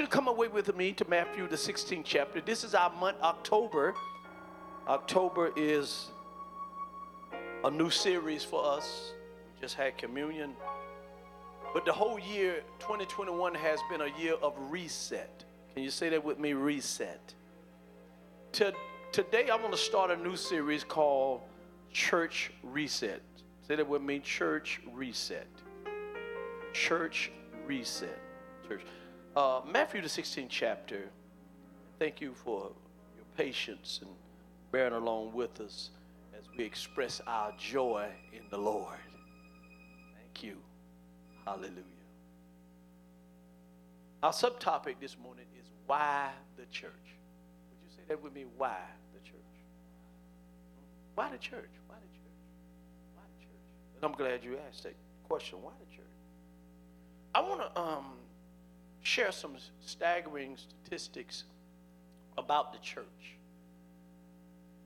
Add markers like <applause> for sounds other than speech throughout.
you to come away with me to Matthew, the 16th chapter. This is our month, October. October is a new series for us. We just had communion. But the whole year, 2021, has been a year of reset. Can you say that with me? Reset. To, today, I'm going to start a new series called Church Reset. Say that with me Church Reset. Church Reset. Church. Uh, Matthew, the 16th chapter. Thank you for your patience and bearing along with us as we express our joy in the Lord. Thank you. Hallelujah. Our subtopic this morning is why the church. Would you say that with me? Why the church? Why the church? Why the church? Why the church? And I'm glad you asked that question. Why the church? I want to um, share some staggering statistics about the church.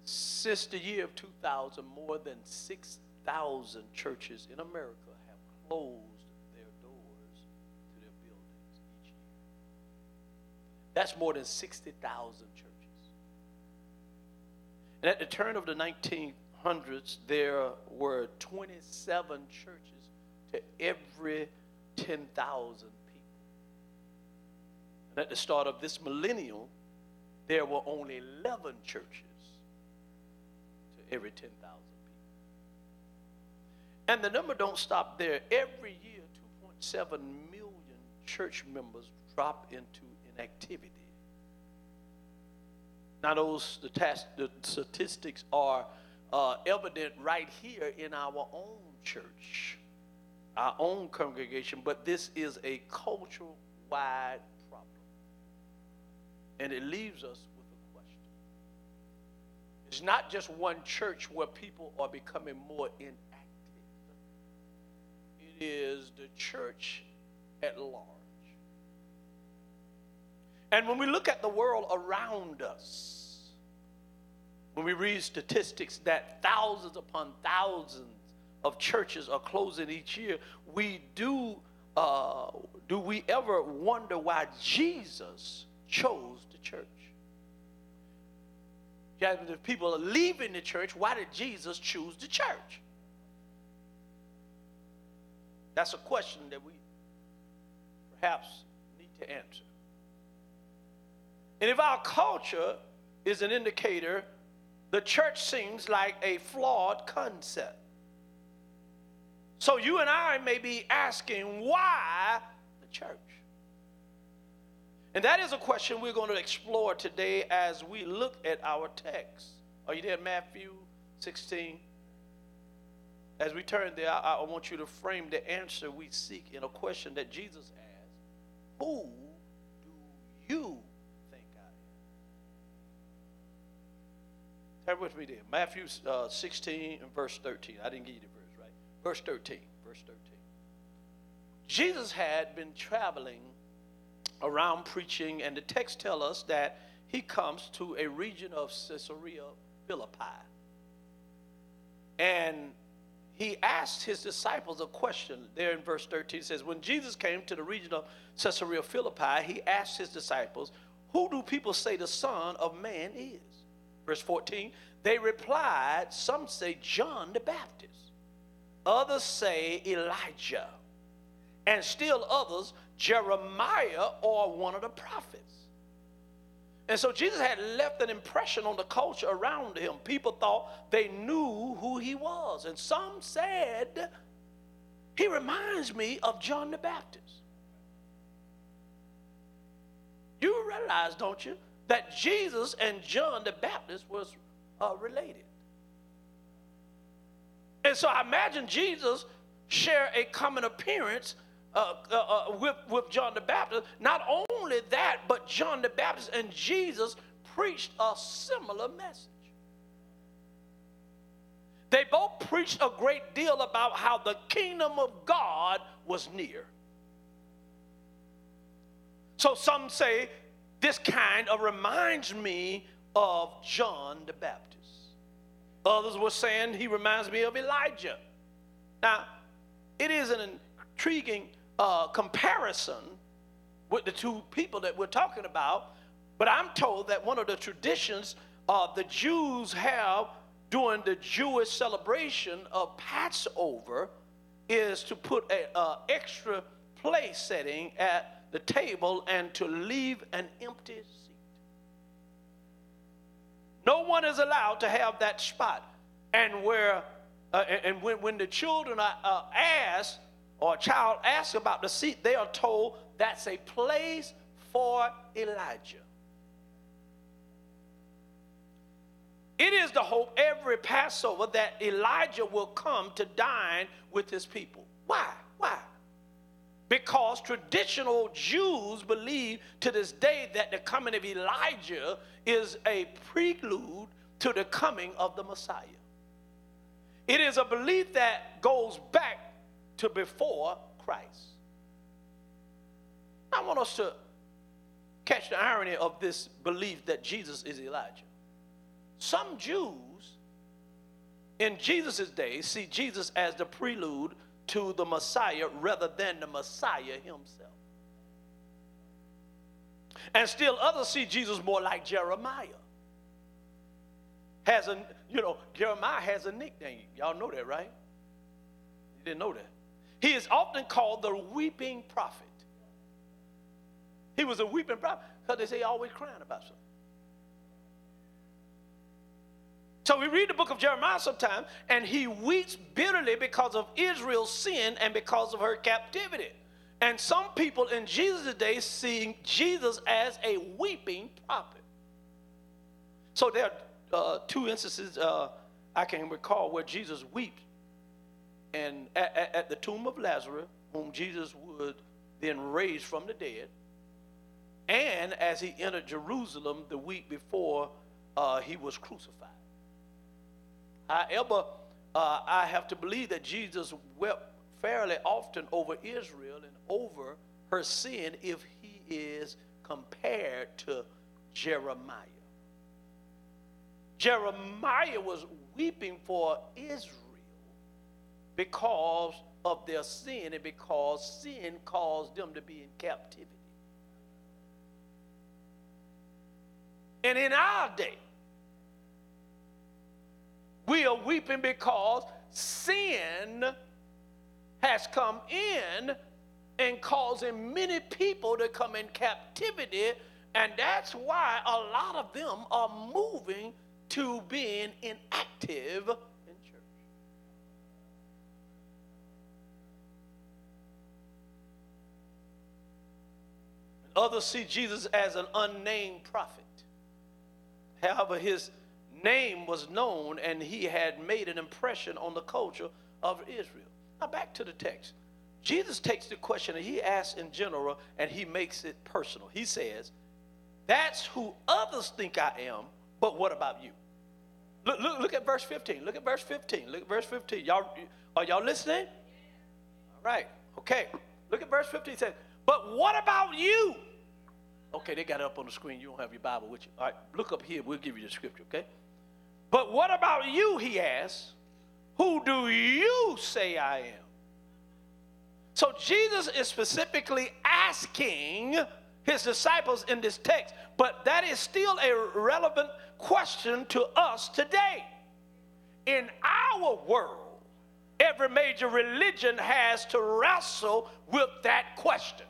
Since the year of 2000, more than 6,000 churches in America have closed their doors to their buildings each year. That's more than 60,000 churches. And at the turn of the 1900s, there were 27 churches to every 10,000 and at the start of this millennium, there were only 11 churches to every 10,000 people. And the number don't stop there. Every year, 2.7 million church members drop into inactivity. Now, those the statistics are uh, evident right here in our own church, our own congregation, but this is a cultural wide and it leaves us with a question. It's not just one church where people are becoming more inactive, it is the church at large. And when we look at the world around us, when we read statistics that thousands upon thousands of churches are closing each year, we do uh, do we ever wonder why Jesus chose the church. If people are leaving the church, why did Jesus choose the church? That's a question that we perhaps need to answer. And if our culture is an indicator, the church seems like a flawed concept. So you and I may be asking why the church? And that is a question we're going to explore today as we look at our text. Are you there, Matthew 16? As we turn there, I, I want you to frame the answer we seek in a question that Jesus asked Who do you think I am? Turn with me there. Matthew uh, 16 and verse 13. I didn't give you the verse, right? Verse 13. Verse 13. Jesus had been traveling around preaching, and the text tell us that he comes to a region of Caesarea Philippi. And he asked his disciples a question there in verse 13. It says, When Jesus came to the region of Caesarea Philippi, he asked his disciples, Who do people say the Son of Man is? Verse 14, they replied, Some say John the Baptist, others say Elijah, and still others Jeremiah or one of the prophets. And so Jesus had left an impression on the culture around him. People thought they knew who he was. And some said, he reminds me of John the Baptist. You realize, don't you, that Jesus and John the Baptist was uh, related. And so I imagine Jesus share a common appearance uh, uh, uh, with, with John the Baptist. Not only that, but John the Baptist and Jesus preached a similar message. They both preached a great deal about how the kingdom of God was near. So some say this kind of reminds me of John the Baptist. Others were saying he reminds me of Elijah. Now, it is an intriguing uh, comparison with the two people that we're talking about. But I'm told that one of the traditions uh, the Jews have during the Jewish celebration of Passover is to put an extra place setting at the table and to leave an empty seat. No one is allowed to have that spot. And where, uh, and when, when the children are uh, asked, or a child asks about the seat, they are told that's a place for Elijah. It is the hope every Passover that Elijah will come to dine with his people. Why? Why? Because traditional Jews believe to this day that the coming of Elijah is a prelude to the coming of the Messiah. It is a belief that goes back to before Christ. I want us to catch the irony of this belief that Jesus is Elijah. Some Jews in Jesus' day see Jesus as the prelude to the Messiah rather than the Messiah himself. And still others see Jesus more like Jeremiah. Has a, you know, Jeremiah has a nickname. Y'all know that, right? You didn't know that. He is often called the weeping prophet. He was a weeping prophet because they say always crying about something. So we read the book of Jeremiah sometimes, and he weeps bitterly because of Israel's sin and because of her captivity. And some people in Jesus' day seeing Jesus as a weeping prophet. So there are uh, two instances uh, I can recall where Jesus weeps. And at, at, the tomb of Lazarus, whom Jesus would then raise from the dead, and as he entered Jerusalem the week before uh, he was crucified. However, uh, I have to believe that Jesus wept fairly often over Israel and over her sin if he is compared to Jeremiah. Jeremiah was weeping for Israel because of their sin and because sin caused them to be in captivity. And in our day, we are weeping because sin has come in and causing many people to come in captivity. And that's why a lot of them are moving to being inactive in church. Others see Jesus as an unnamed prophet. However, his name was known and he had made an impression on the culture of Israel. Now, back to the text. Jesus takes the question and he asks in general and he makes it personal. He says, That's who others think I am, but what about you? Look, look, look at verse 15. Look at verse 15. Look at verse 15. Y'all, are y'all listening? All right. Okay. Look at verse 15. It says, But what about you? Okay, they got it up on the screen. You don't have your Bible with you. All right, look up here. We'll give you the scripture, okay? But what about you, he asks? Who do you say I am? So Jesus is specifically asking his disciples in this text, but that is still a relevant question to us today. In our world, every major religion has to wrestle with that question.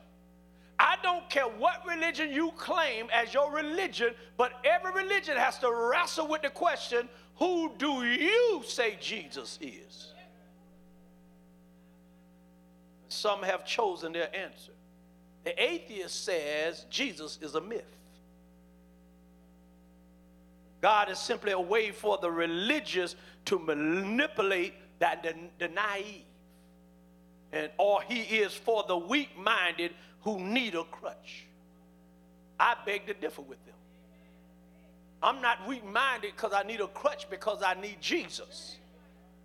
I don't care what religion you claim as your religion, but every religion has to wrestle with the question who do you say Jesus is? Some have chosen their answer. The atheist says Jesus is a myth. God is simply a way for the religious to manipulate that the, the naive. And or he is for the weak-minded who need a crutch. I beg to differ with them. I'm not weak minded because I need a crutch because I need Jesus.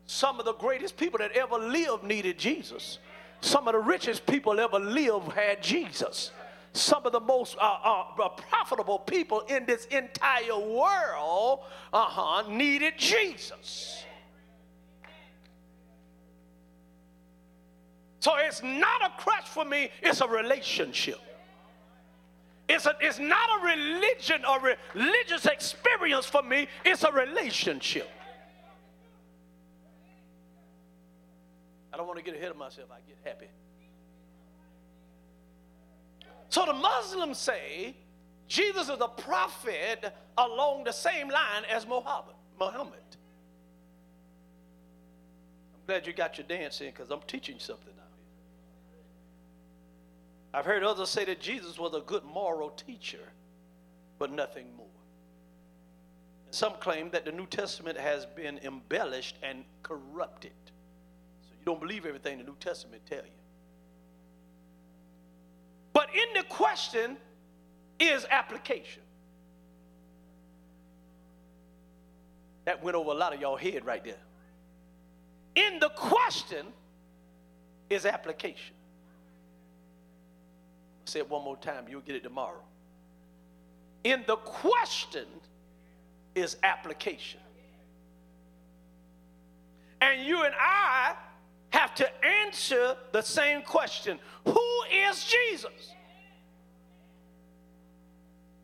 Some of the greatest people that ever lived needed Jesus. Some of the richest people ever lived had Jesus. Some of the most uh, uh, profitable people in this entire world uh-huh, needed Jesus. So it's not a crutch for me, it's a relationship. It's, a, it's not a religion or religious experience for me, it's a relationship. I don't want to get ahead of myself, I get happy. So the Muslims say Jesus is a prophet along the same line as Muhammad. Muhammad. I'm glad you got your dance in because I'm teaching something now. I've heard others say that Jesus was a good moral teacher, but nothing more. Some claim that the New Testament has been embellished and corrupted. So you don't believe everything the New Testament tell you. But in the question is application. That went over a lot of y'all head right there. In the question is application. Say it one more time, you'll get it tomorrow. In the question is application. And you and I have to answer the same question Who is Jesus?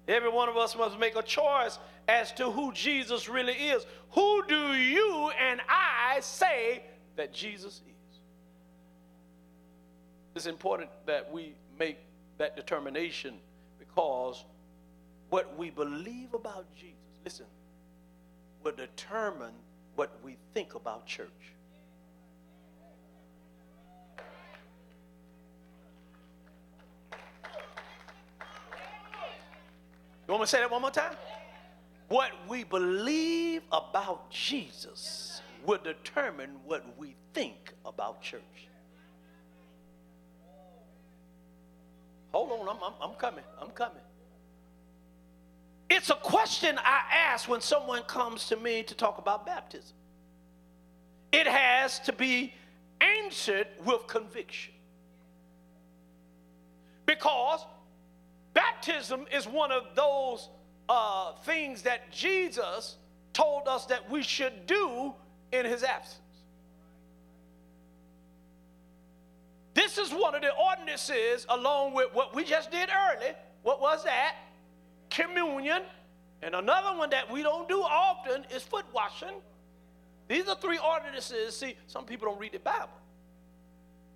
Every one of us must make a choice as to who Jesus really is. Who do you and I say that Jesus is? It's important that we make that determination because what we believe about Jesus, listen, will determine what we think about church. You want me to say that one more time? What we believe about Jesus will determine what we think about church. Hold on, I'm, I'm, I'm coming. I'm coming. It's a question I ask when someone comes to me to talk about baptism. It has to be answered with conviction. Because Baptism is one of those uh, things that Jesus told us that we should do in his absence. This is one of the ordinances, along with what we just did early. What was that? Communion. And another one that we don't do often is foot washing. These are three ordinances. See, some people don't read the Bible.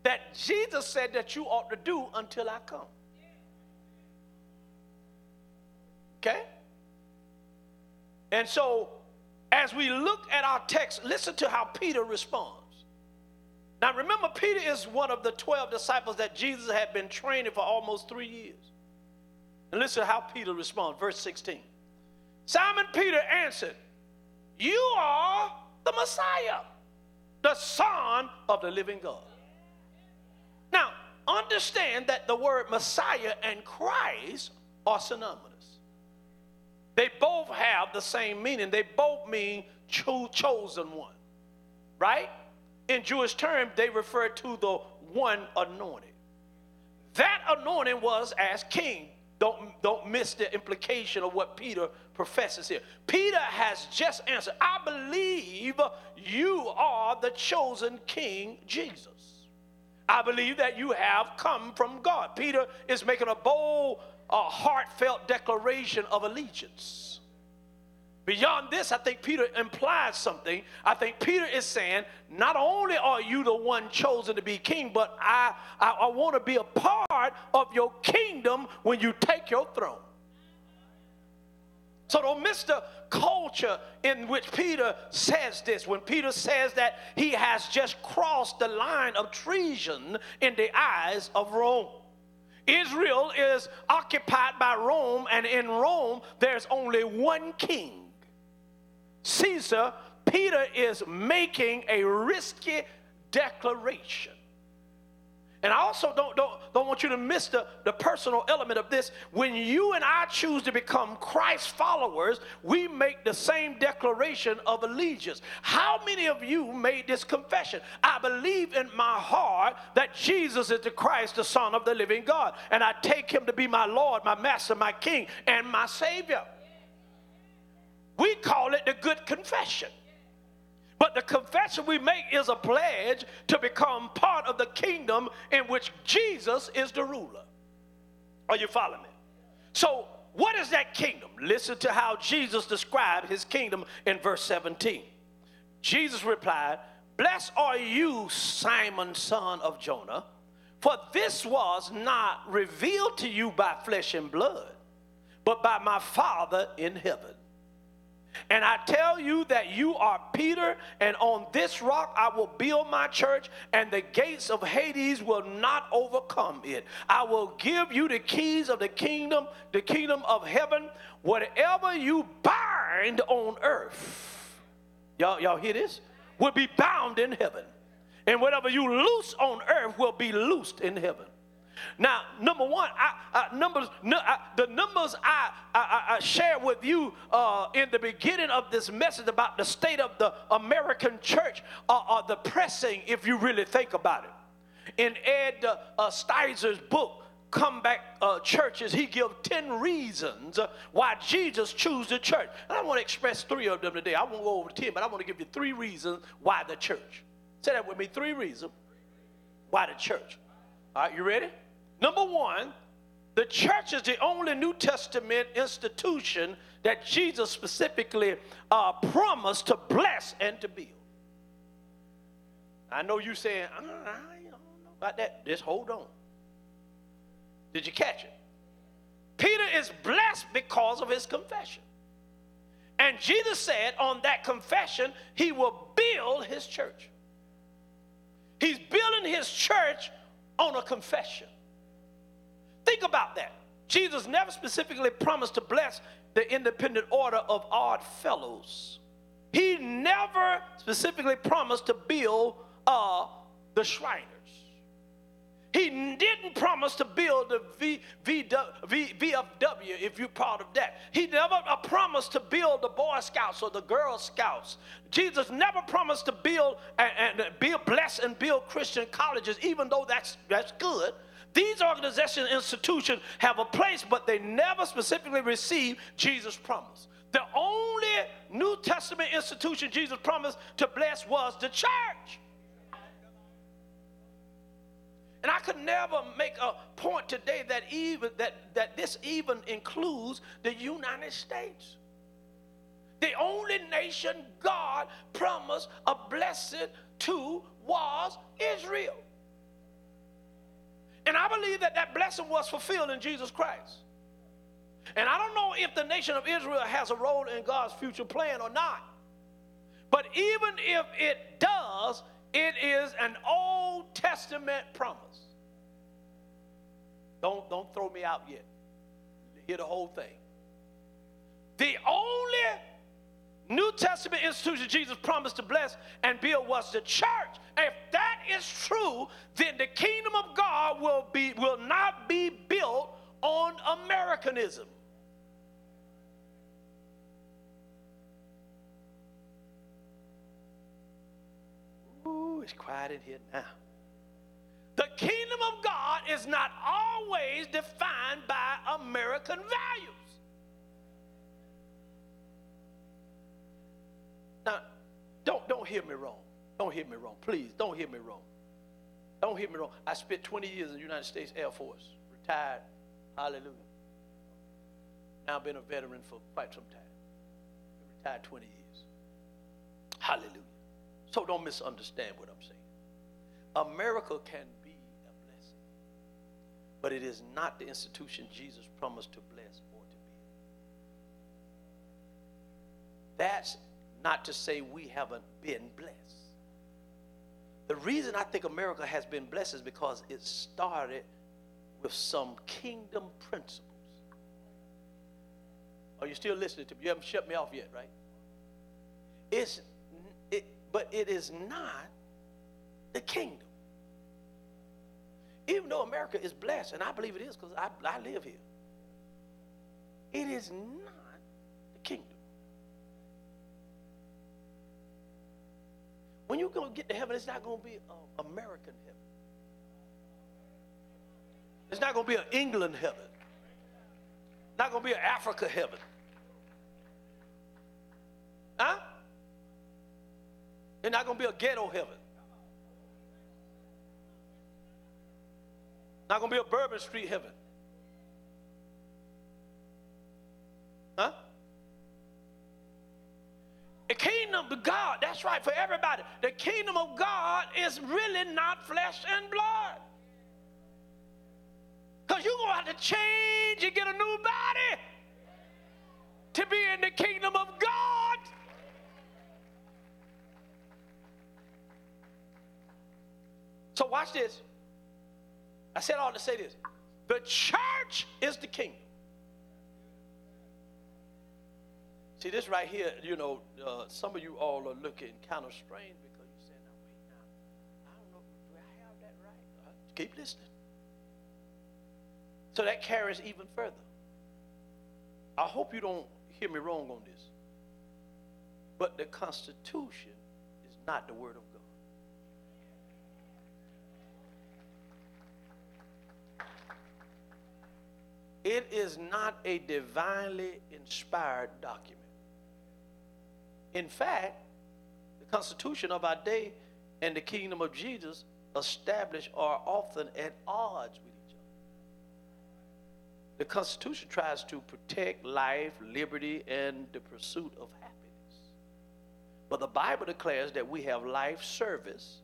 That Jesus said that you ought to do until I come. Okay? And so, as we look at our text, listen to how Peter responds. Now, remember, Peter is one of the 12 disciples that Jesus had been training for almost three years. And listen to how Peter responds, verse 16. Simon Peter answered, You are the Messiah, the Son of the living God. Now, understand that the word Messiah and Christ are synonymous. They both have the same meaning. They both mean cho- chosen one, right? In Jewish terms, they refer to the one anointed. That anointing was as king. Don't, don't miss the implication of what Peter professes here. Peter has just answered, I believe you are the chosen king, Jesus. I believe that you have come from God. Peter is making a bold a heartfelt declaration of allegiance. Beyond this, I think Peter implies something. I think Peter is saying, not only are you the one chosen to be king, but I, I, I want to be a part of your kingdom when you take your throne. So don't miss the culture in which Peter says this. When Peter says that he has just crossed the line of treason in the eyes of Rome. Israel is occupied by Rome, and in Rome, there's only one king Caesar. Peter is making a risky declaration. And I also don't, don't, don't want you to miss the, the personal element of this. When you and I choose to become Christ followers, we make the same declaration of allegiance. How many of you made this confession? I believe in my heart that Jesus is the Christ, the Son of the living God, and I take him to be my Lord, my Master, my King, and my Savior. We call it the good confession. But the confession we make is a pledge to become part of the kingdom in which Jesus is the ruler. Are you following me? So, what is that kingdom? Listen to how Jesus described his kingdom in verse 17. Jesus replied, Blessed are you, Simon, son of Jonah, for this was not revealed to you by flesh and blood, but by my Father in heaven. And I tell you that you are Peter, and on this rock I will build my church, and the gates of Hades will not overcome it. I will give you the keys of the kingdom, the kingdom of heaven. Whatever you bind on earth, y'all, y'all hear this? Will be bound in heaven. And whatever you loose on earth will be loosed in heaven. Now, number one, I, I numbers, the numbers I, I, I shared with you uh, in the beginning of this message about the state of the American church are, are depressing if you really think about it. In Ed uh, uh, book, comeback uh, churches, he gives 10 reasons why Jesus chose the church. And I want to express three of them today. I won't go over 10, but I want to give you three reasons why the church. Say that with me three reasons why the church. All right, you ready? Number one, the church is the only New Testament institution that Jesus specifically uh, promised to bless and to build. I know you saying, I don't know about that. Just hold on. Did you catch it? Peter is blessed because of his confession. And Jesus said on that confession, he will build his church. He's building his church on a confession. Think about that. Jesus never specifically promised to bless the independent order of odd fellows. He never specifically promised to build uh, the Shriners. He didn't promise to build the v, v, v, VFW, if you're part of that. He never uh, promised to build the Boy Scouts or the Girl Scouts. Jesus never promised to build and, and build, bless and build Christian colleges, even though that's, that's good. These organizations and institutions have a place, but they never specifically receive Jesus' promise. The only New Testament institution Jesus promised to bless was the church. And I could never make a point today that even that, that this even includes the United States. The only nation God promised a blessing to was Israel. And I believe that that blessing was fulfilled in Jesus Christ. And I don't know if the nation of Israel has a role in God's future plan or not. But even if it does, it is an Old Testament promise. Don't, don't throw me out yet. Hear the whole thing. The only New Testament institution Jesus promised to bless and build was the church. If that is true, then the kingdom of God will, be, will not be built on Americanism. Ooh, it's quiet in here now. The kingdom of God is not always defined by American values. Now, don't, don't hear me wrong. Don't hear me wrong. Please, don't hear me wrong. Don't hear me wrong. I spent 20 years in the United States Air Force, retired. Hallelujah. Now I've been a veteran for quite some time. Retired 20 years. Hallelujah. So don't misunderstand what I'm saying. America can be a blessing, but it is not the institution Jesus promised to bless or to build. That's not to say we haven't been blessed. The reason I think America has been blessed is because it started with some kingdom principles. Are you still listening to me? You haven't shut me off yet, right? It's, it, but it is not the kingdom. Even though America is blessed, and I believe it is because I, I live here, it is not the kingdom. When you go get to heaven, it's not going to be an American heaven. It's not going to be an England heaven. Not going to be an Africa heaven. Huh? It's not going to be a ghetto heaven. Not going to be a Bourbon Street heaven. Huh? The kingdom of God, that's right, for everybody. The kingdom of God is really not flesh and blood. Because you're going to have to change and get a new body to be in the kingdom of God. So watch this. I said all to say this. The church is the kingdom. See, this right here, you know, uh, some of you all are looking kind of strange because you're saying, now, wait, now, I don't know, do I have that right? Uh, keep listening. So that carries even further. I hope you don't hear me wrong on this. But the Constitution is not the Word of God. It is not a divinely inspired document. In fact, the Constitution of our day and the kingdom of Jesus established are often at odds with each other. The Constitution tries to protect life, liberty, and the pursuit of happiness. But the Bible declares that we have life service,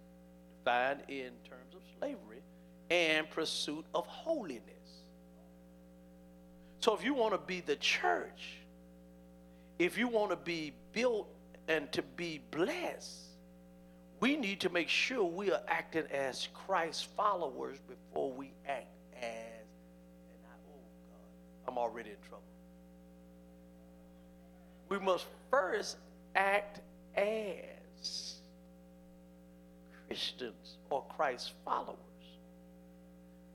defined in terms of slavery, and pursuit of holiness. So if you want to be the church, if you want to be built and to be blessed, we need to make sure we are acting as Christ's followers before we act as, and I, oh God, I'm already in trouble. We must first act as Christians or Christ's followers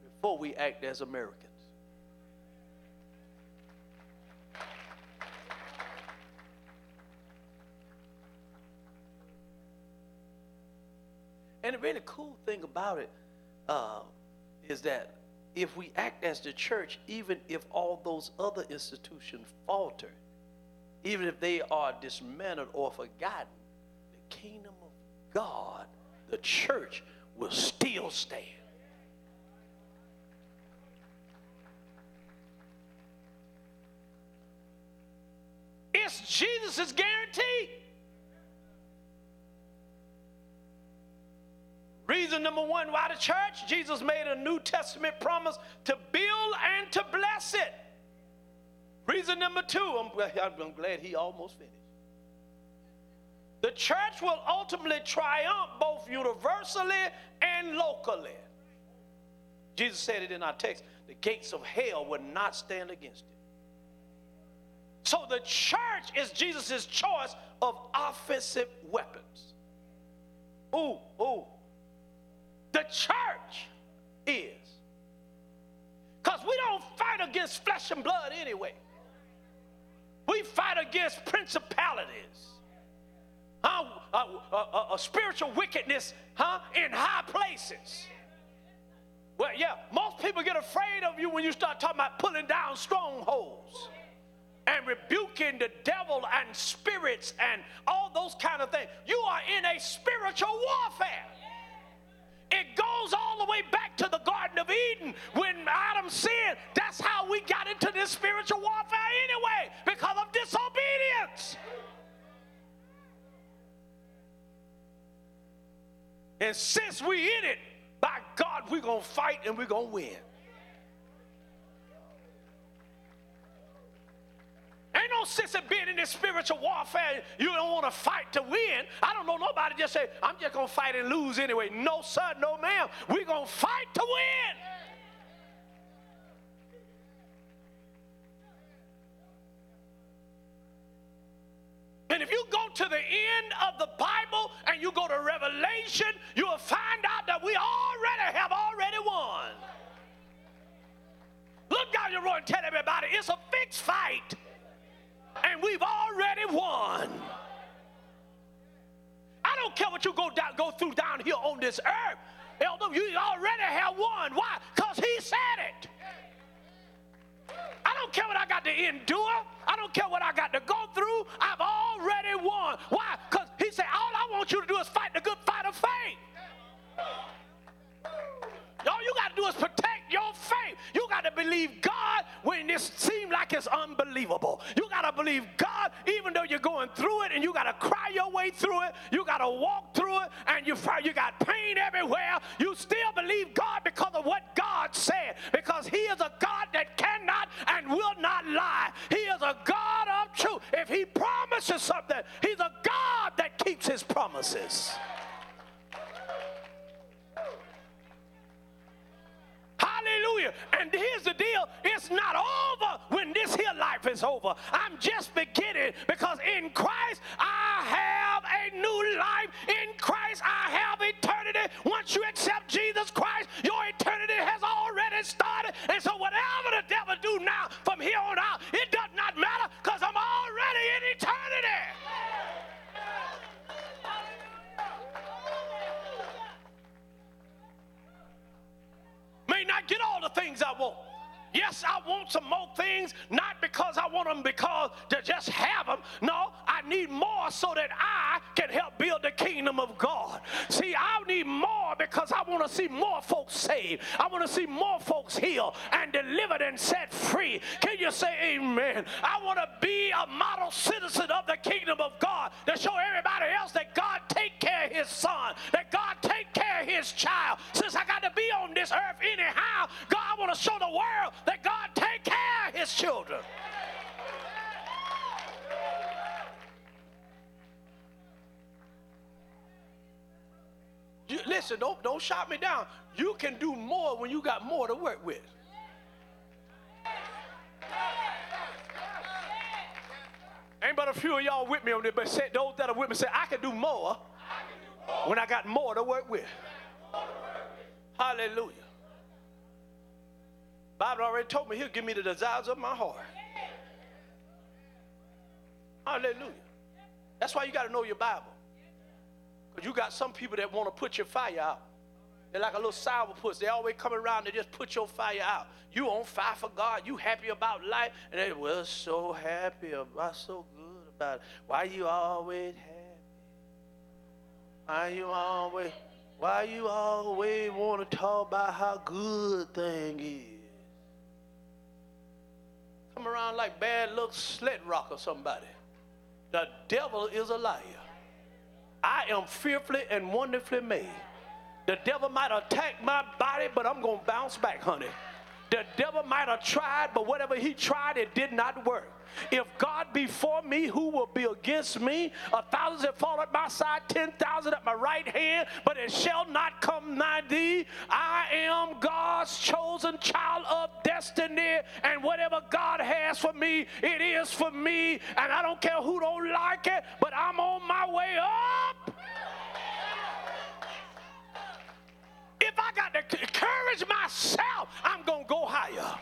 before we act as Americans. And the really cool thing about it uh, is that if we act as the church, even if all those other institutions falter, even if they are dismantled or forgotten, the kingdom of God, the church, will still stand. It's Jesus' guarantee. Reason number one why the church? Jesus made a New Testament promise to build and to bless it. Reason number two, I'm, I'm glad he almost finished. The church will ultimately triumph both universally and locally. Jesus said it in our text the gates of hell will not stand against it. So the church is Jesus' choice of offensive weapons. Ooh, ooh, the church is. Because we don't fight against flesh and blood anyway. We fight against principalities, huh? Uh, uh, uh, spiritual wickedness huh? in high places. Well, yeah, most people get afraid of you when you start talking about pulling down strongholds and rebuking the devil and spirits and all those kind of things. You are in a spiritual warfare. Eden when Adam sinned. That's how we got into this spiritual warfare anyway, because of disobedience. And since we're in it, by God, we're going to fight and we're going to win. Ain't no sense in being in this spiritual warfare. You don't want to fight to win. I don't know nobody just say, I'm just going to fight and lose anyway. No, sir, no, ma'am. We're going to fight to win. And if you go to the end of the Bible and you go to Revelation, you'll find out that we already have already won. Look down your road and tell everybody it's a fixed fight and we've already won. I don't care what you go down, go through down here on this earth. Elder, you already have won. Why? Because he said it. I don't care what I got to endure. I don't care what I got to go through. I've already won. Why? Because he said, all I want you to do is fight the good fight of faith. All you got to do is protect your faith. You got to believe God when this seems like it's unbelievable. You got to believe God even though you're going through it and you got to cry your way through it. You got to walk through it and you, you got pain everywhere. You still believe God because of what God said because He is a God that cannot and will not lie. He is a God of truth. If He promises something, He's a God that keeps His promises. Hallelujah. And here's the deal it's not over when this here life is over. I'm just beginning because in Christ I have a new life. In Christ I have eternity. Once you accept Jesus Christ, your eternity has already started. And so whatever the devil do now from here on out, it does not matter because I'm already in eternity. May not get all the things I want. Yes, I want some more things, not because I want them because to just have them. No, I need more so that I can help build the kingdom of God. See, I need more because I want to see more folks saved. I want to see more folks healed and delivered and set free. Can you say amen? I want to be a model citizen of the kingdom of God to show everybody else that God take care of his son, that God take care of his child. Since I got to be on this earth anyhow, God, I want to show the world that God take care of his children. You, listen, don't, don't shot me down. You can do more when you got more to work with. Ain't but a few of y'all with me on this, but say, those that are with me say, I can do more when I got more to work with. Hallelujah. Bible already told me he'll give me the desires of my heart. Hallelujah. That's why you got to know your Bible. Because you got some people that want to put your fire out. They're like a little sour puss. They always come around to just put your fire out. You on fire for God. You happy about life. And they, well, so happy about, so good about it. Why you always happy? Why you always, why you always want to talk about how good thing is? Come around like bad luck Schleprock or somebody. The devil is a liar. I am fearfully and wonderfully made. The devil might attack my body, but I'm going to bounce back, honey. The devil might have tried, but whatever he tried, it did not work. If God be for me, who will be against me? A thousand have fall at my side, ten thousand at my right hand, but it shall not come nigh thee. I am God's chosen child of destiny, and whatever God has for me, it is for me. And I don't care who don't like it, but I'm on my way up. If I got to encourage myself, I'm going to go higher.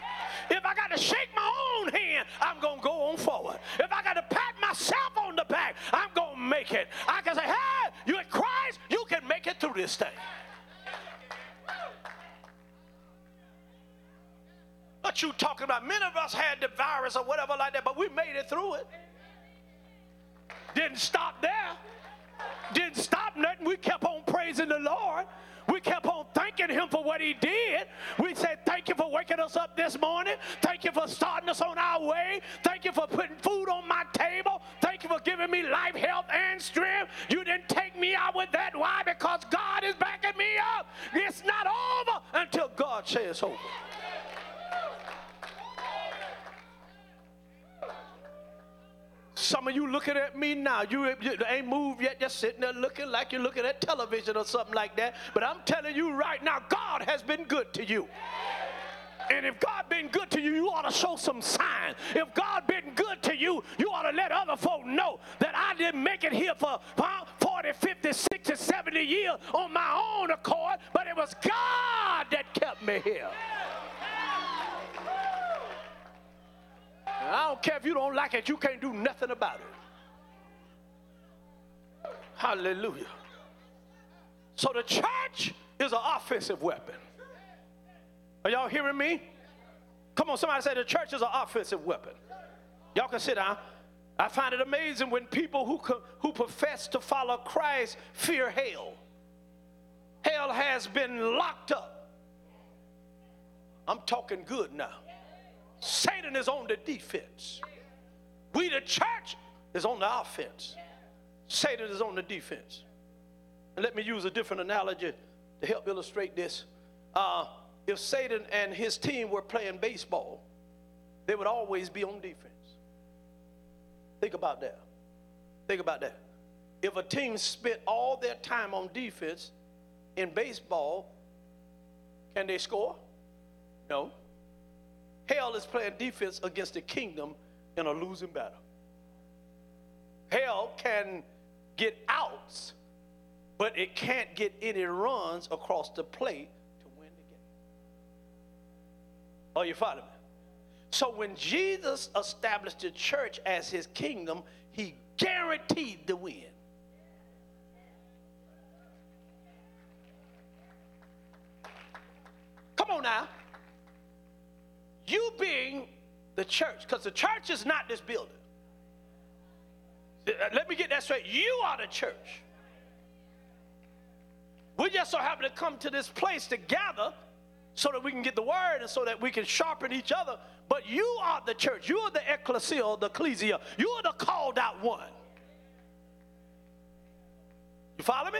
If I got to shake my own hand, I'm going to go on forward. If I got to pat myself on the back, I'm going to make it. I can say, hey, you in Christ, you can make it through this thing. What you talking about? Many of us had the virus or whatever like that, but we made it through it. Didn't stop there. Didn't stop nothing. We kept on praising the Lord. We kept on thanking him for what he did. We said, Thank you for waking us up this morning. Thank you for starting us on our way. Thank you for putting food on my table. Thank you for giving me life, health, and strength. You didn't take me out with that. Why? Because God is backing me up. It's not over until God says over. Some of you looking at me now, you, ain't moved yet, You're sitting there looking like you're looking at television or something like that. But I'm telling you right now, God has been good to you. And if God been good to you, you ought to show some sign. If God been good to you, you ought to let other folk know that I didn't make it here for 40, 50, 60, 70 years on my own accord, but it was God that kept me here. And I don't care if you don't like it, you can't do nothing about it. Hallelujah. So the church is an offensive weapon. Are y'all hearing me? Come on, somebody say the church is an offensive weapon. Y'all can sit down. I find it amazing when people who, who profess to follow Christ fear hell. Hell has been locked up I'm talking good now. Satan is on the defense. We, the church, is on the offense. Satan is on the defense. And let me use a different analogy to help illustrate this. Uh, if Satan and his team were playing baseball, they would always be on defense. Think about that. Think about that. If a team spent all their time on defense in baseball, can they score? No. Hell is playing defense against the kingdom in a losing battle. Hell can get outs, but it can't get any runs across the plate to win the game. Are you following me? So when Jesus established the church as his kingdom, he guaranteed the win. Come on now. You being the church, because the church is not this building. Uh, let me get that straight. You are the church. We just so happen to come to this place together so that we can get the word and so that we can sharpen each other. But you are the church. You are the ecclesia, the ecclesia. You are the called out one. You follow me?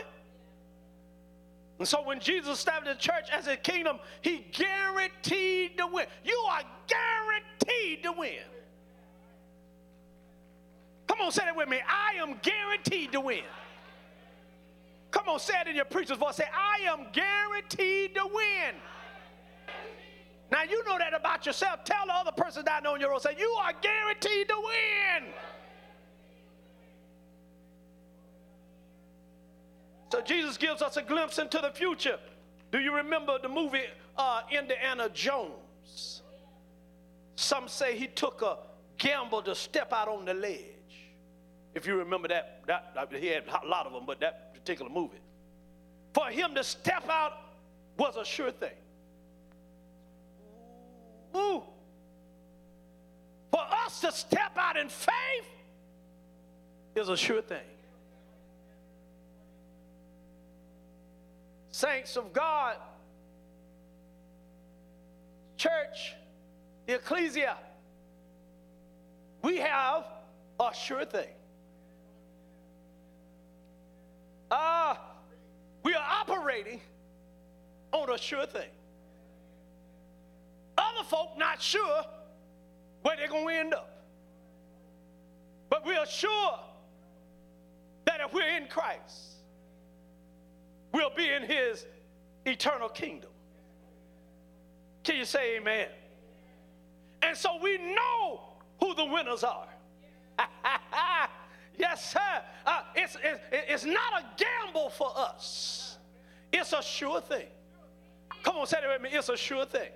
And so when Jesus established the church as a kingdom, he guaranteed to win. You are guaranteed to win. Come on, say that with me. I am guaranteed to win. Come on, say it in your preacher's voice. Say, I am guaranteed to win. Now you know that about yourself. Tell the other person down on your road. Say, you are guaranteed to win. So Jesus gives us a glimpse into the future. Do you remember the movie uh, Indiana Jones? Some say he took a gamble to step out on the ledge. If you remember that, that he had a lot of them, but that particular movie. For him to step out was a sure thing. Ooh. For us to step out in faith is a sure thing. Saints of God, church, the ecclesia, we have a sure thing. Ah, uh, we are operating on a sure thing. Other folk not sure where they're going to end up. But we are sure that if we're in Christ, we'll be in his eternal kingdom. Can you say amen? And so we know who the winners are. <laughs> yes, sir. Uh, it's, it's, it's not a gamble for us, it's a sure thing. Come on, say it with me. It's a sure thing.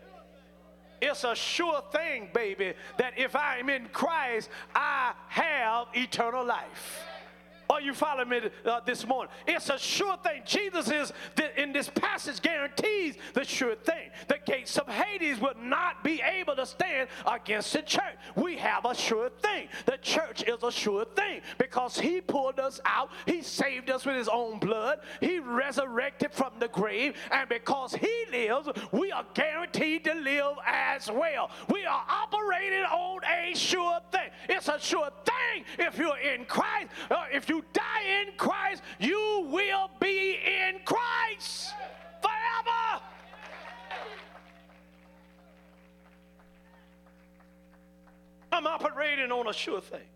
It's a sure thing, baby, that if I am in Christ, I have eternal life. Are you following me uh, this morning? It's a sure thing. Jesus is in this passage guarantees the sure thing. The gates of Hades will not be able to stand against the church. We have a sure thing. The church is a sure thing because He pulled us out. He saved us with His own blood. He resurrected from the grave, and because He lives, we are guaranteed to live as well. We are operating on a sure thing. It's a sure thing if you're in Christ. Uh, if you die in Christ, you will be in Christ forever. I'm operating on a sure thing.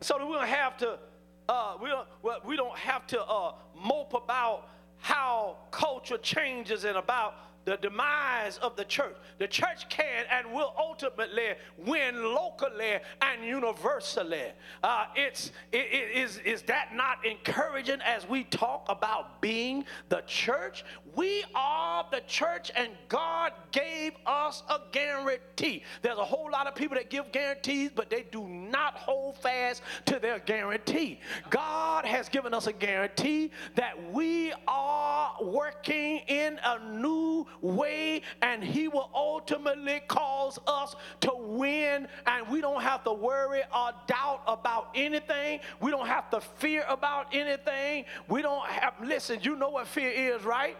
So we don't have to, uh, we, don't, we don't have to uh, mope about how culture changes and about the demise of the church. The church can and will ultimately win locally and universally. Uh, it's, it, it, is, is that not encouraging as we talk about being the church? We are the church, and God gave us a guarantee. There's a whole lot of people that give guarantees, but they do not hold fast to their guarantee. God has given us a guarantee that we are working in a new way, and He will ultimately cause us to win, and we don't have to worry or doubt about anything. We don't have to fear about anything. We don't have, listen, you know what fear is, right?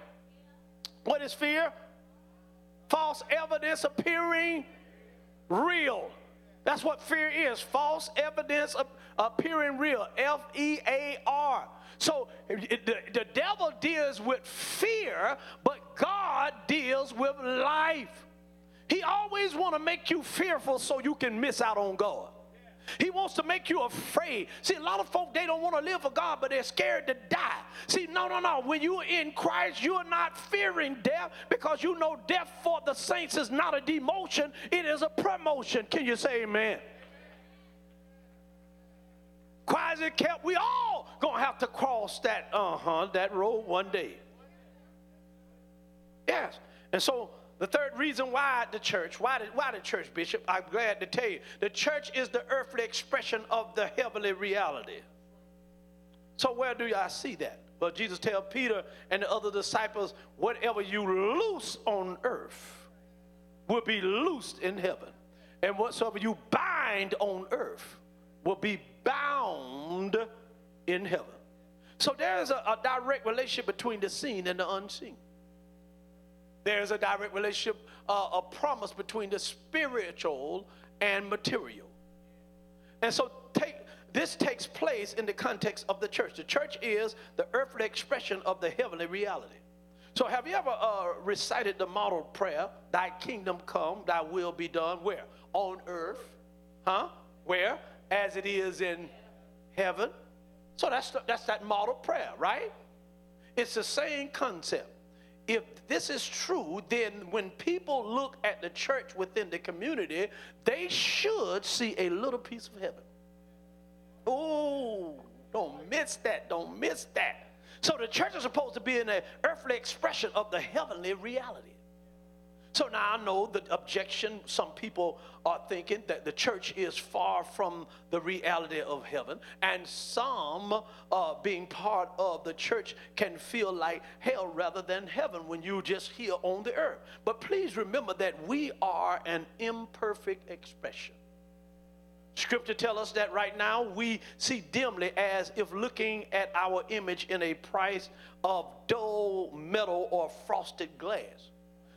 What is fear? false evidence appearing real. That's what fear is false evidence appearing real. F E A R. So the, the devil deals with fear, but God deals with life. He always want to make you fearful so you can miss out on God. He wants to make you afraid. See, a lot of folk, they don't want to live for God, but they're scared to die. See, no, no, no. When you're in Christ, you're not fearing death because you know death for the saints is not a demotion, it is a promotion. Can you say amen? As it kept, we all gonna have to cross that, uh-huh, that road one day. Yes. And so the third reason why the church, why the, why the church, Bishop, I'm glad to tell you, the church is the earthly expression of the heavenly reality. So where do y'all see that? Well, Jesus tell Peter and the other disciples, whatever you loose on earth will be loosed in heaven. And whatsoever you bind on earth will be bound in heaven. So there's a, a direct relationship between the seen and the unseen. There's a direct relationship, uh, a promise between the spiritual and material. And so take this takes place in the context of the church. The church is the earthly expression of the heavenly reality. So have you ever uh, recited the model prayer, thy kingdom come, thy will be done, where? On earth. Huh? Where? As it is in heaven. So that's, the, that's that model prayer, right? It's the same concept if this is true, then when people look at the church within the community, they should see a little piece of heaven. Oh, don't miss that. Don't miss that. So the church is supposed to be an earthly expression of the heavenly reality. So now I know the objection. Some people are thinking that the church is far from the reality of heaven, and some, uh, being part of the church, can feel like hell rather than heaven when you're just here on the earth. But please remember that we are an imperfect expression. Scripture tell us that right now we see dimly as if looking at our image in a price of dull metal or frosted glass.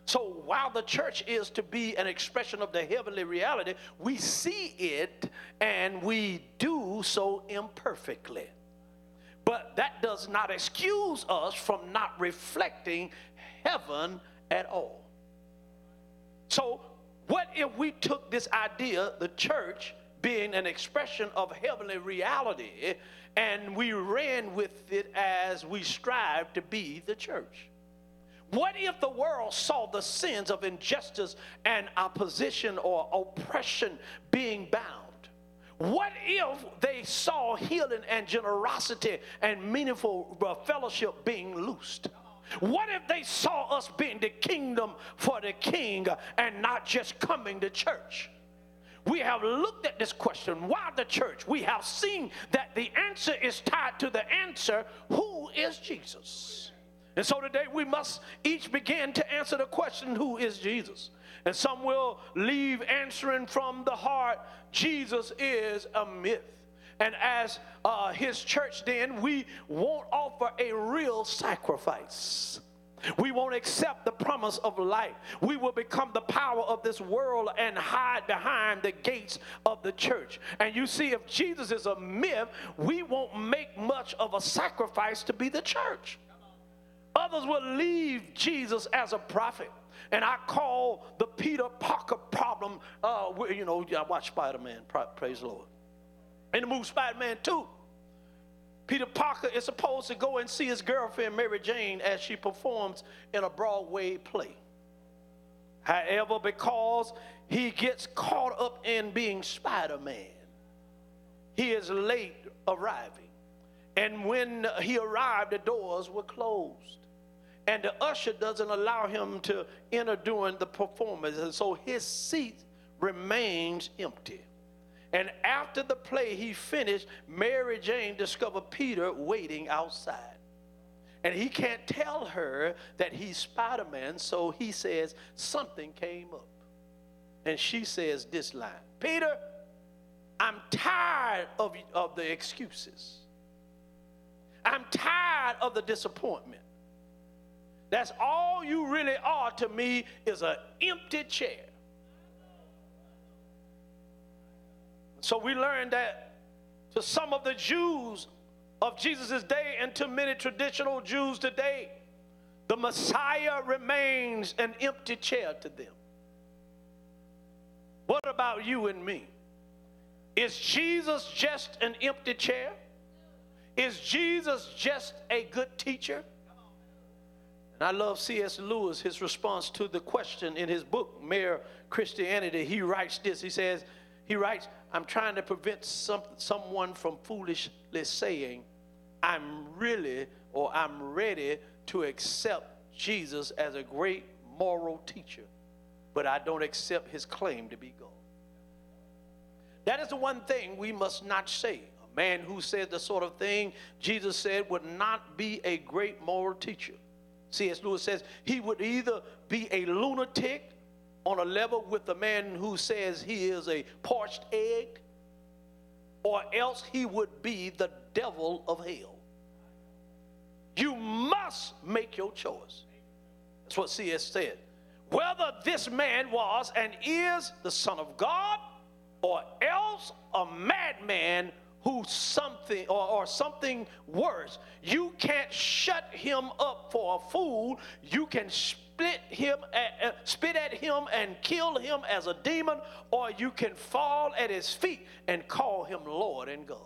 So while the church is to be an expression of the heavenly reality, we see it and we do so imperfectly. But that does not excuse us from not reflecting heaven at all. So, what if we took this idea, the church being an expression of heavenly reality, and we ran with it as we strive to be the church? What if the world saw the sins of injustice and opposition or oppression being bound? What if they saw healing and generosity and meaningful uh, fellowship being loosed? What if they saw us being the kingdom for the king and not just coming to church? We have looked at this question why the church? We have seen that the answer is tied to the answer who is Jesus? And so today we must each begin to answer the question who is Jesus? And some will leave answering from the heart Jesus is a myth. And as uh, his church, then we won't offer a real sacrifice. We won't accept the promise of life. We will become the power of this world and hide behind the gates of the church. And you see, if Jesus is a myth, we won't make much of a sacrifice to be the church. Others will leave Jesus as a prophet. And I call the Peter Parker problem, uh, you know, I watch Spider Man, praise the Lord. In the movie Spider Man 2, Peter Parker is supposed to go and see his girlfriend, Mary Jane, as she performs in a Broadway play. However, because he gets caught up in being Spider Man, he is late arriving. And when he arrived, the doors were closed and the usher doesn't allow him to enter during the performance. And so his seat remains empty. And after the play he finished, Mary Jane discovered Peter waiting outside. And he can't tell her that he's Spider Man, so he says, Something came up. And she says this line Peter, I'm tired of, of the excuses. I'm tired of the disappointment. That's all you really are to me is an empty chair. So we learned that to some of the Jews of Jesus' day and to many traditional Jews today, the Messiah remains an empty chair to them. What about you and me? Is Jesus just an empty chair? Is Jesus just a good teacher? And I love C.S. Lewis, his response to the question in his book, Mere Christianity. He writes this. He says, he writes, I'm trying to prevent some, someone from foolishly saying, I'm really or I'm ready to accept Jesus as a great moral teacher, but I don't accept his claim to be God. That is the one thing we must not say. A man who said the sort of thing Jesus said would not be a great moral teacher. C.S. Lewis says he would either be a lunatic on a level with the man who says he is a parched egg, or else he would be the devil of hell. You must make your choice. That's what C.S. said. Whether this man was and is the Son of God, or else a madman who something or, or something worse. You can't shut him up for a fool. You can split him, at, uh, spit at him and kill him as a demon, or you can fall at his feet and call him Lord and God.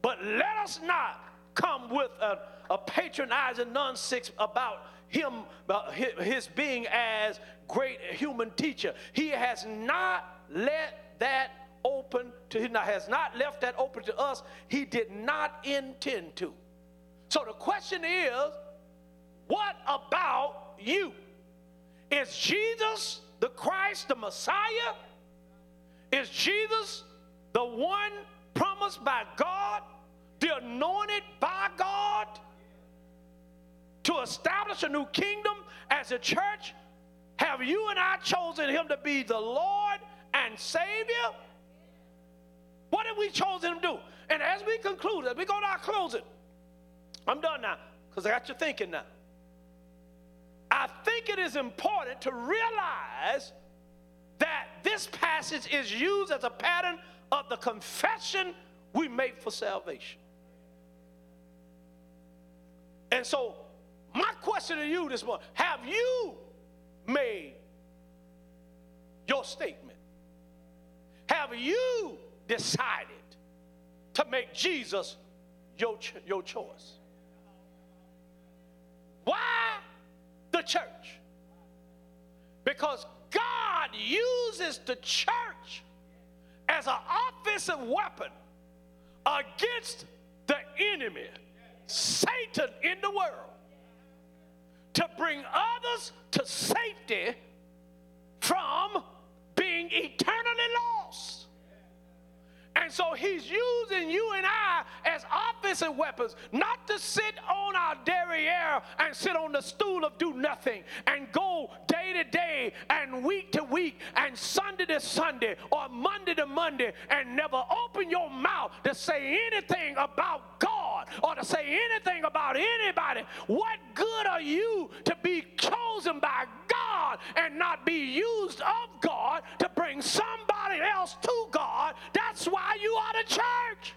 But let us not come with a, a patronizing nonsense about him, about his being as great human teacher. He has not let that open to him, has not left that open to us. He did not intend to. So the question is, what about you? Is Jesus the Christ, the Messiah? Is Jesus the one promised by God, the anointed by God to establish a new kingdom as a church? Have you and I chosen him to be the Lord and Savior? What have we chosen to do? And as we conclude, as we go to our closing, I'm done now because I got you thinking now. I think it is important to realize that this passage is used as a pattern of the confession we make for salvation. And so, my question to you this morning have you made your statement? Have you decided to make Jesus your, your choice? Why the church? Because God uses the church as an offensive weapon against the enemy, Satan in the world, to bring others to safety from being eternally lost. And so he's using you and I as offensive weapons, not to sit on our derriere and sit on the stool of do nothing and go day to day and week to week and Sunday to Sunday or Monday to Monday and never open your mouth to say anything about God or to say anything about anybody. What good are you to be chosen by God and not be used of God to bring somebody else to God? That's why you are the church.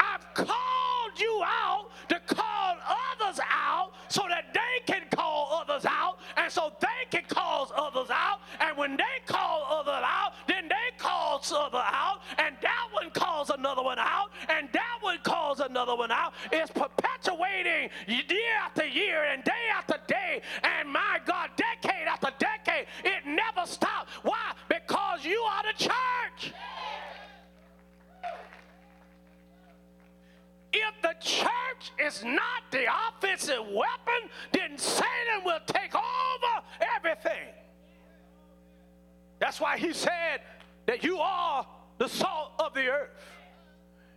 I've called you out to call others out so that they can call others out and so they can cause others out. And when they call others out, then they call other out, and that one calls another one out, and that one calls another one out. It's perpetuating the offensive weapon, then Satan will take over everything. That's why he said that you are the salt of the earth.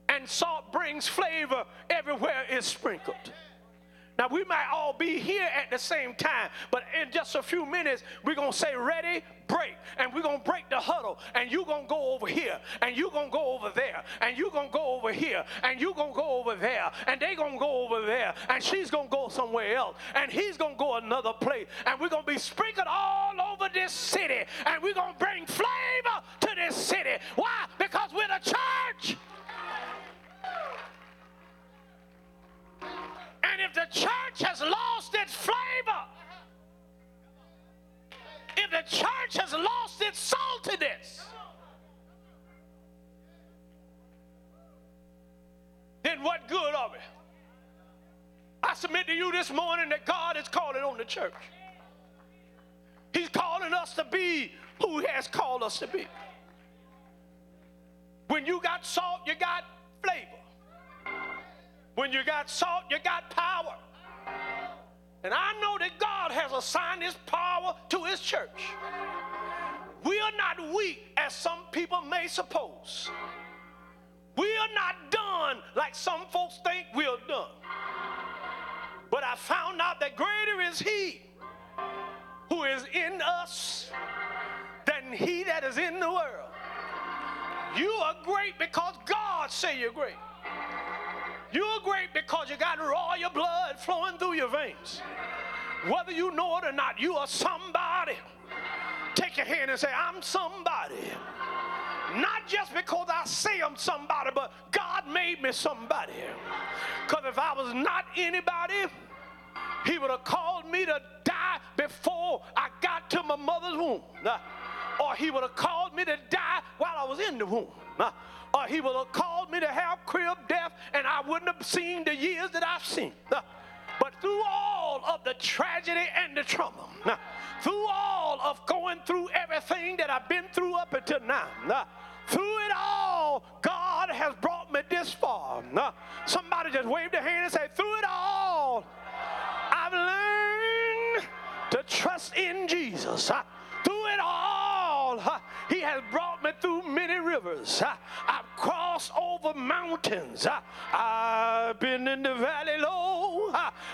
And salt brings flavor everywhere it's sprinkled. Now, we might all be here at the same time, but in just a few minutes, we're going to say, Ready, break. And we're going to break the huddle. And you're going to go over here. And you're going to go over there. And you're going to go over here. And you're going to go over there. And they're going to go over there. And she's going to go somewhere else. And he's going to go another place. And we're going to be sprinkled all over this city. And we're going to bring flavor to this city. Why? Because we're the church. And if the church has lost its flavor, if the church has lost its saltiness, then what good of it? I submit to you this morning that God is calling on the church. He's calling us to be who He has called us to be. When you got salt, you got. When you got salt, you got power. And I know that God has assigned His power to His church. We are not weak as some people may suppose. We are not done like some folks think we are done. But I found out that greater is He who is in us than He that is in the world. You are great because God say you're great. You're great because you got royal blood flowing through your veins. Whether you know it or not, you are somebody. Take your hand and say, I'm somebody. Not just because I say I'm somebody, but God made me somebody. Because if I was not anybody, He would have called me to die before I got to my mother's womb. Or He would have called me to die while I was in the womb or he would have called me to have crib death and I wouldn't have seen the years that I've seen. Uh, but through all of the tragedy and the trauma, uh, through all of going through everything that I've been through up until now, through it all, God has brought me this far. Somebody just waved their hand and say, through it all, I've learned to trust in Jesus. Through it all, He has brought me through many rivers. I've crossed over mountains. I've been in the valley low.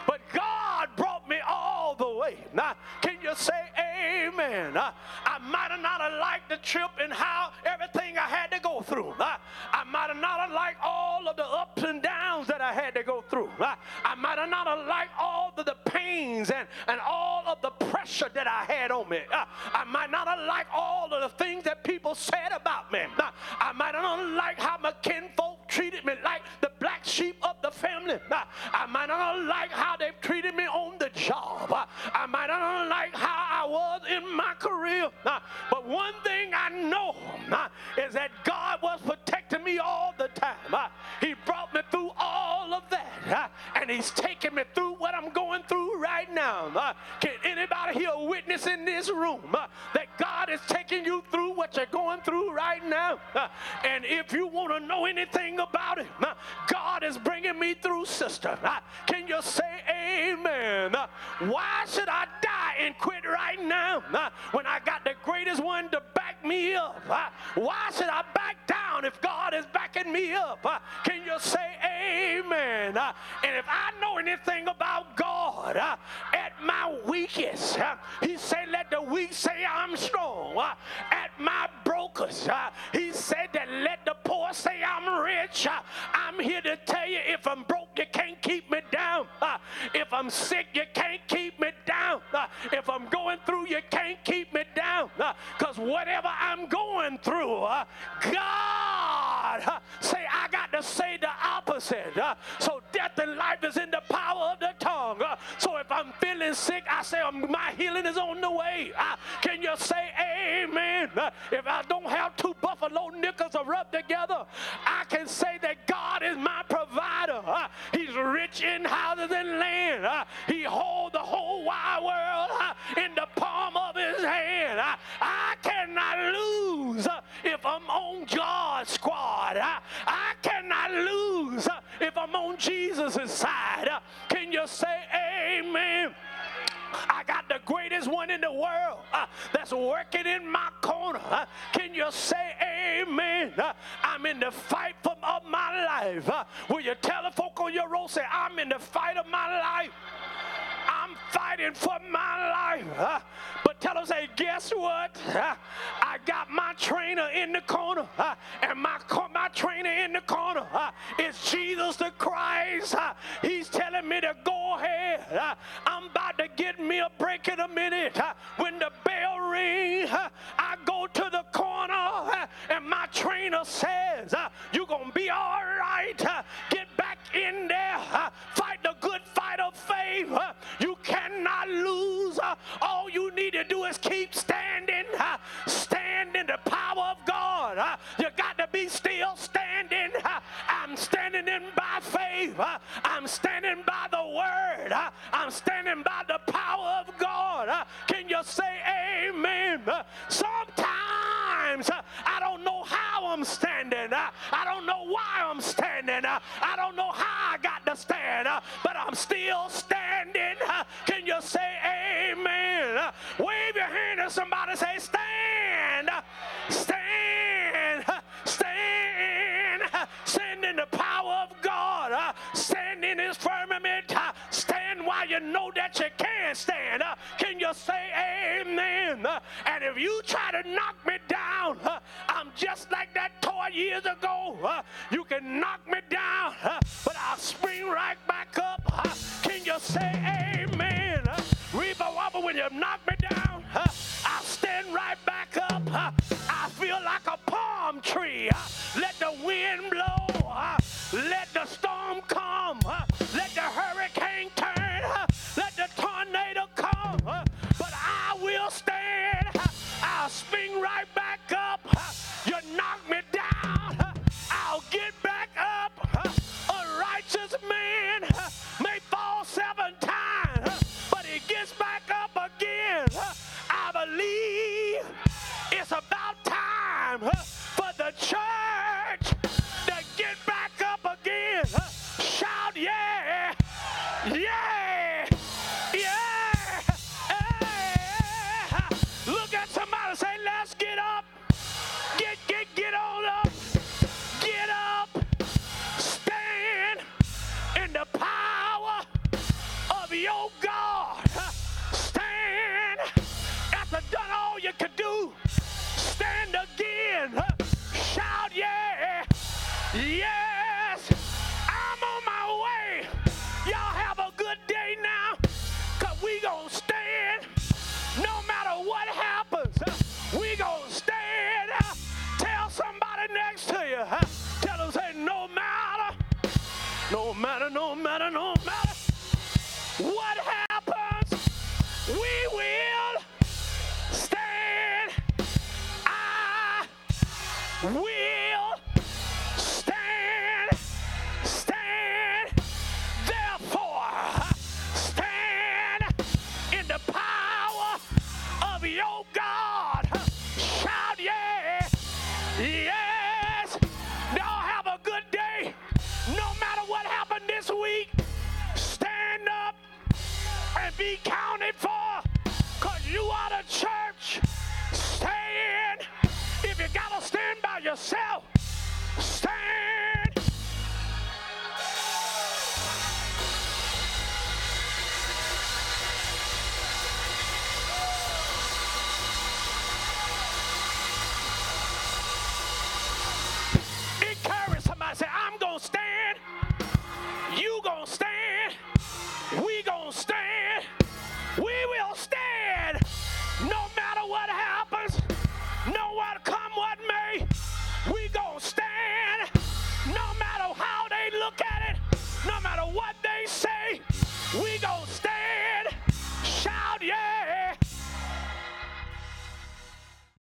But God brought me all the way. Now, can you say amen? I might have not liked the trip and how everything I had to go through. I might have not liked all of the ups and downs that I had to go through. I might have not liked all of the pains and, and all pressure that I had on me. Uh, I might not have liked all of the things that people said about me. Uh, I might not have liked how my kinfolk treated me like the black sheep of family. I might not like how they've treated me on the job. I might not like how I was in my career. But one thing I know is that God was protecting me all the time. Uh, he brought me through all of that. Uh, and He's taking me through what I'm going through right now. Uh, can anybody here witness in this room that God is taking you through what you're going through right now? And if you want to know anything about it, God is bringing me through, sister. Uh, can you say amen? Uh, why should I die and quit right now uh, when I got the greatest one to back me up? Why should I back down if God is backing me up? Can you say amen? And if I know anything about God, at my weakest, He said, Let the weak say I'm strong. At my brokest, He said that let the poor say I'm rich. I'm here to tell you if I'm broke, you can't keep me down. Uh, if I'm sick, you can't keep me down. Uh, if I'm going through, you can't keep me down. Uh, because whatever I'm going through, God say I got to say the opposite. So death and life is in the power of the tongue. So if I'm feeling sick, I say um, my healing is on the way. Can you say amen? If I don't have two buffalo nickels to rub together, I can say that God is my provider. He's rich in houses and land. He holds the whole wide world in the palm of his hand. I cannot lose if I'm on God's squad. I cannot lose if I'm on Jesus' side. Can you say amen? I got the greatest one in the world uh, that's working in my corner. Uh, can you say amen. Uh, I'm in the fight for, of my life. Uh, will you tell the folk on your road, say, I'm in the fight of my life. I'm fighting for my life. But tell them, say, guess what? I got my trainer in the corner, and my my trainer in the corner is Jesus the Christ. He's telling me to go ahead. I'm about to get me a break in a minute. When the bell rings, I go to the corner, and my trainer says, "You're gonna be all right. get back in there. fight the good fight of faith. you cannot lose. Uh, all you need to do is keep standing. Uh, stand in the power of God. Uh, you got to be still standing. I'm standing in by faith. I'm standing by the word. I'm standing by the power of God. Can you say amen? Sometimes I don't know how I'm standing. I don't know why I'm standing. I don't know how I got to stand, but I'm still standing. Say amen? Wave your hand at somebody, say, stand, stand, stand, stand in the power of God, stand in his firmament, stand while you know that you can stand. Can you say amen? And if you try to knock me down, I'm just like that toy years ago. You can knock me down, but I'll spring right back up. Can you say amen? When you knock me down, I'll stand right back up. I feel like a palm tree. Let the wind blow. Let the storm come. Let the hurricane turn. Let the tornado come. But I will stand. I'll spring right back up. You knock me down. I'll get back up. A righteous man may fall seven times, gets back up again. I believe it's about time for the church to get back up again. Shout, yeah, yeah, yeah. Could do. Stand again. Shout, yeah. Yes.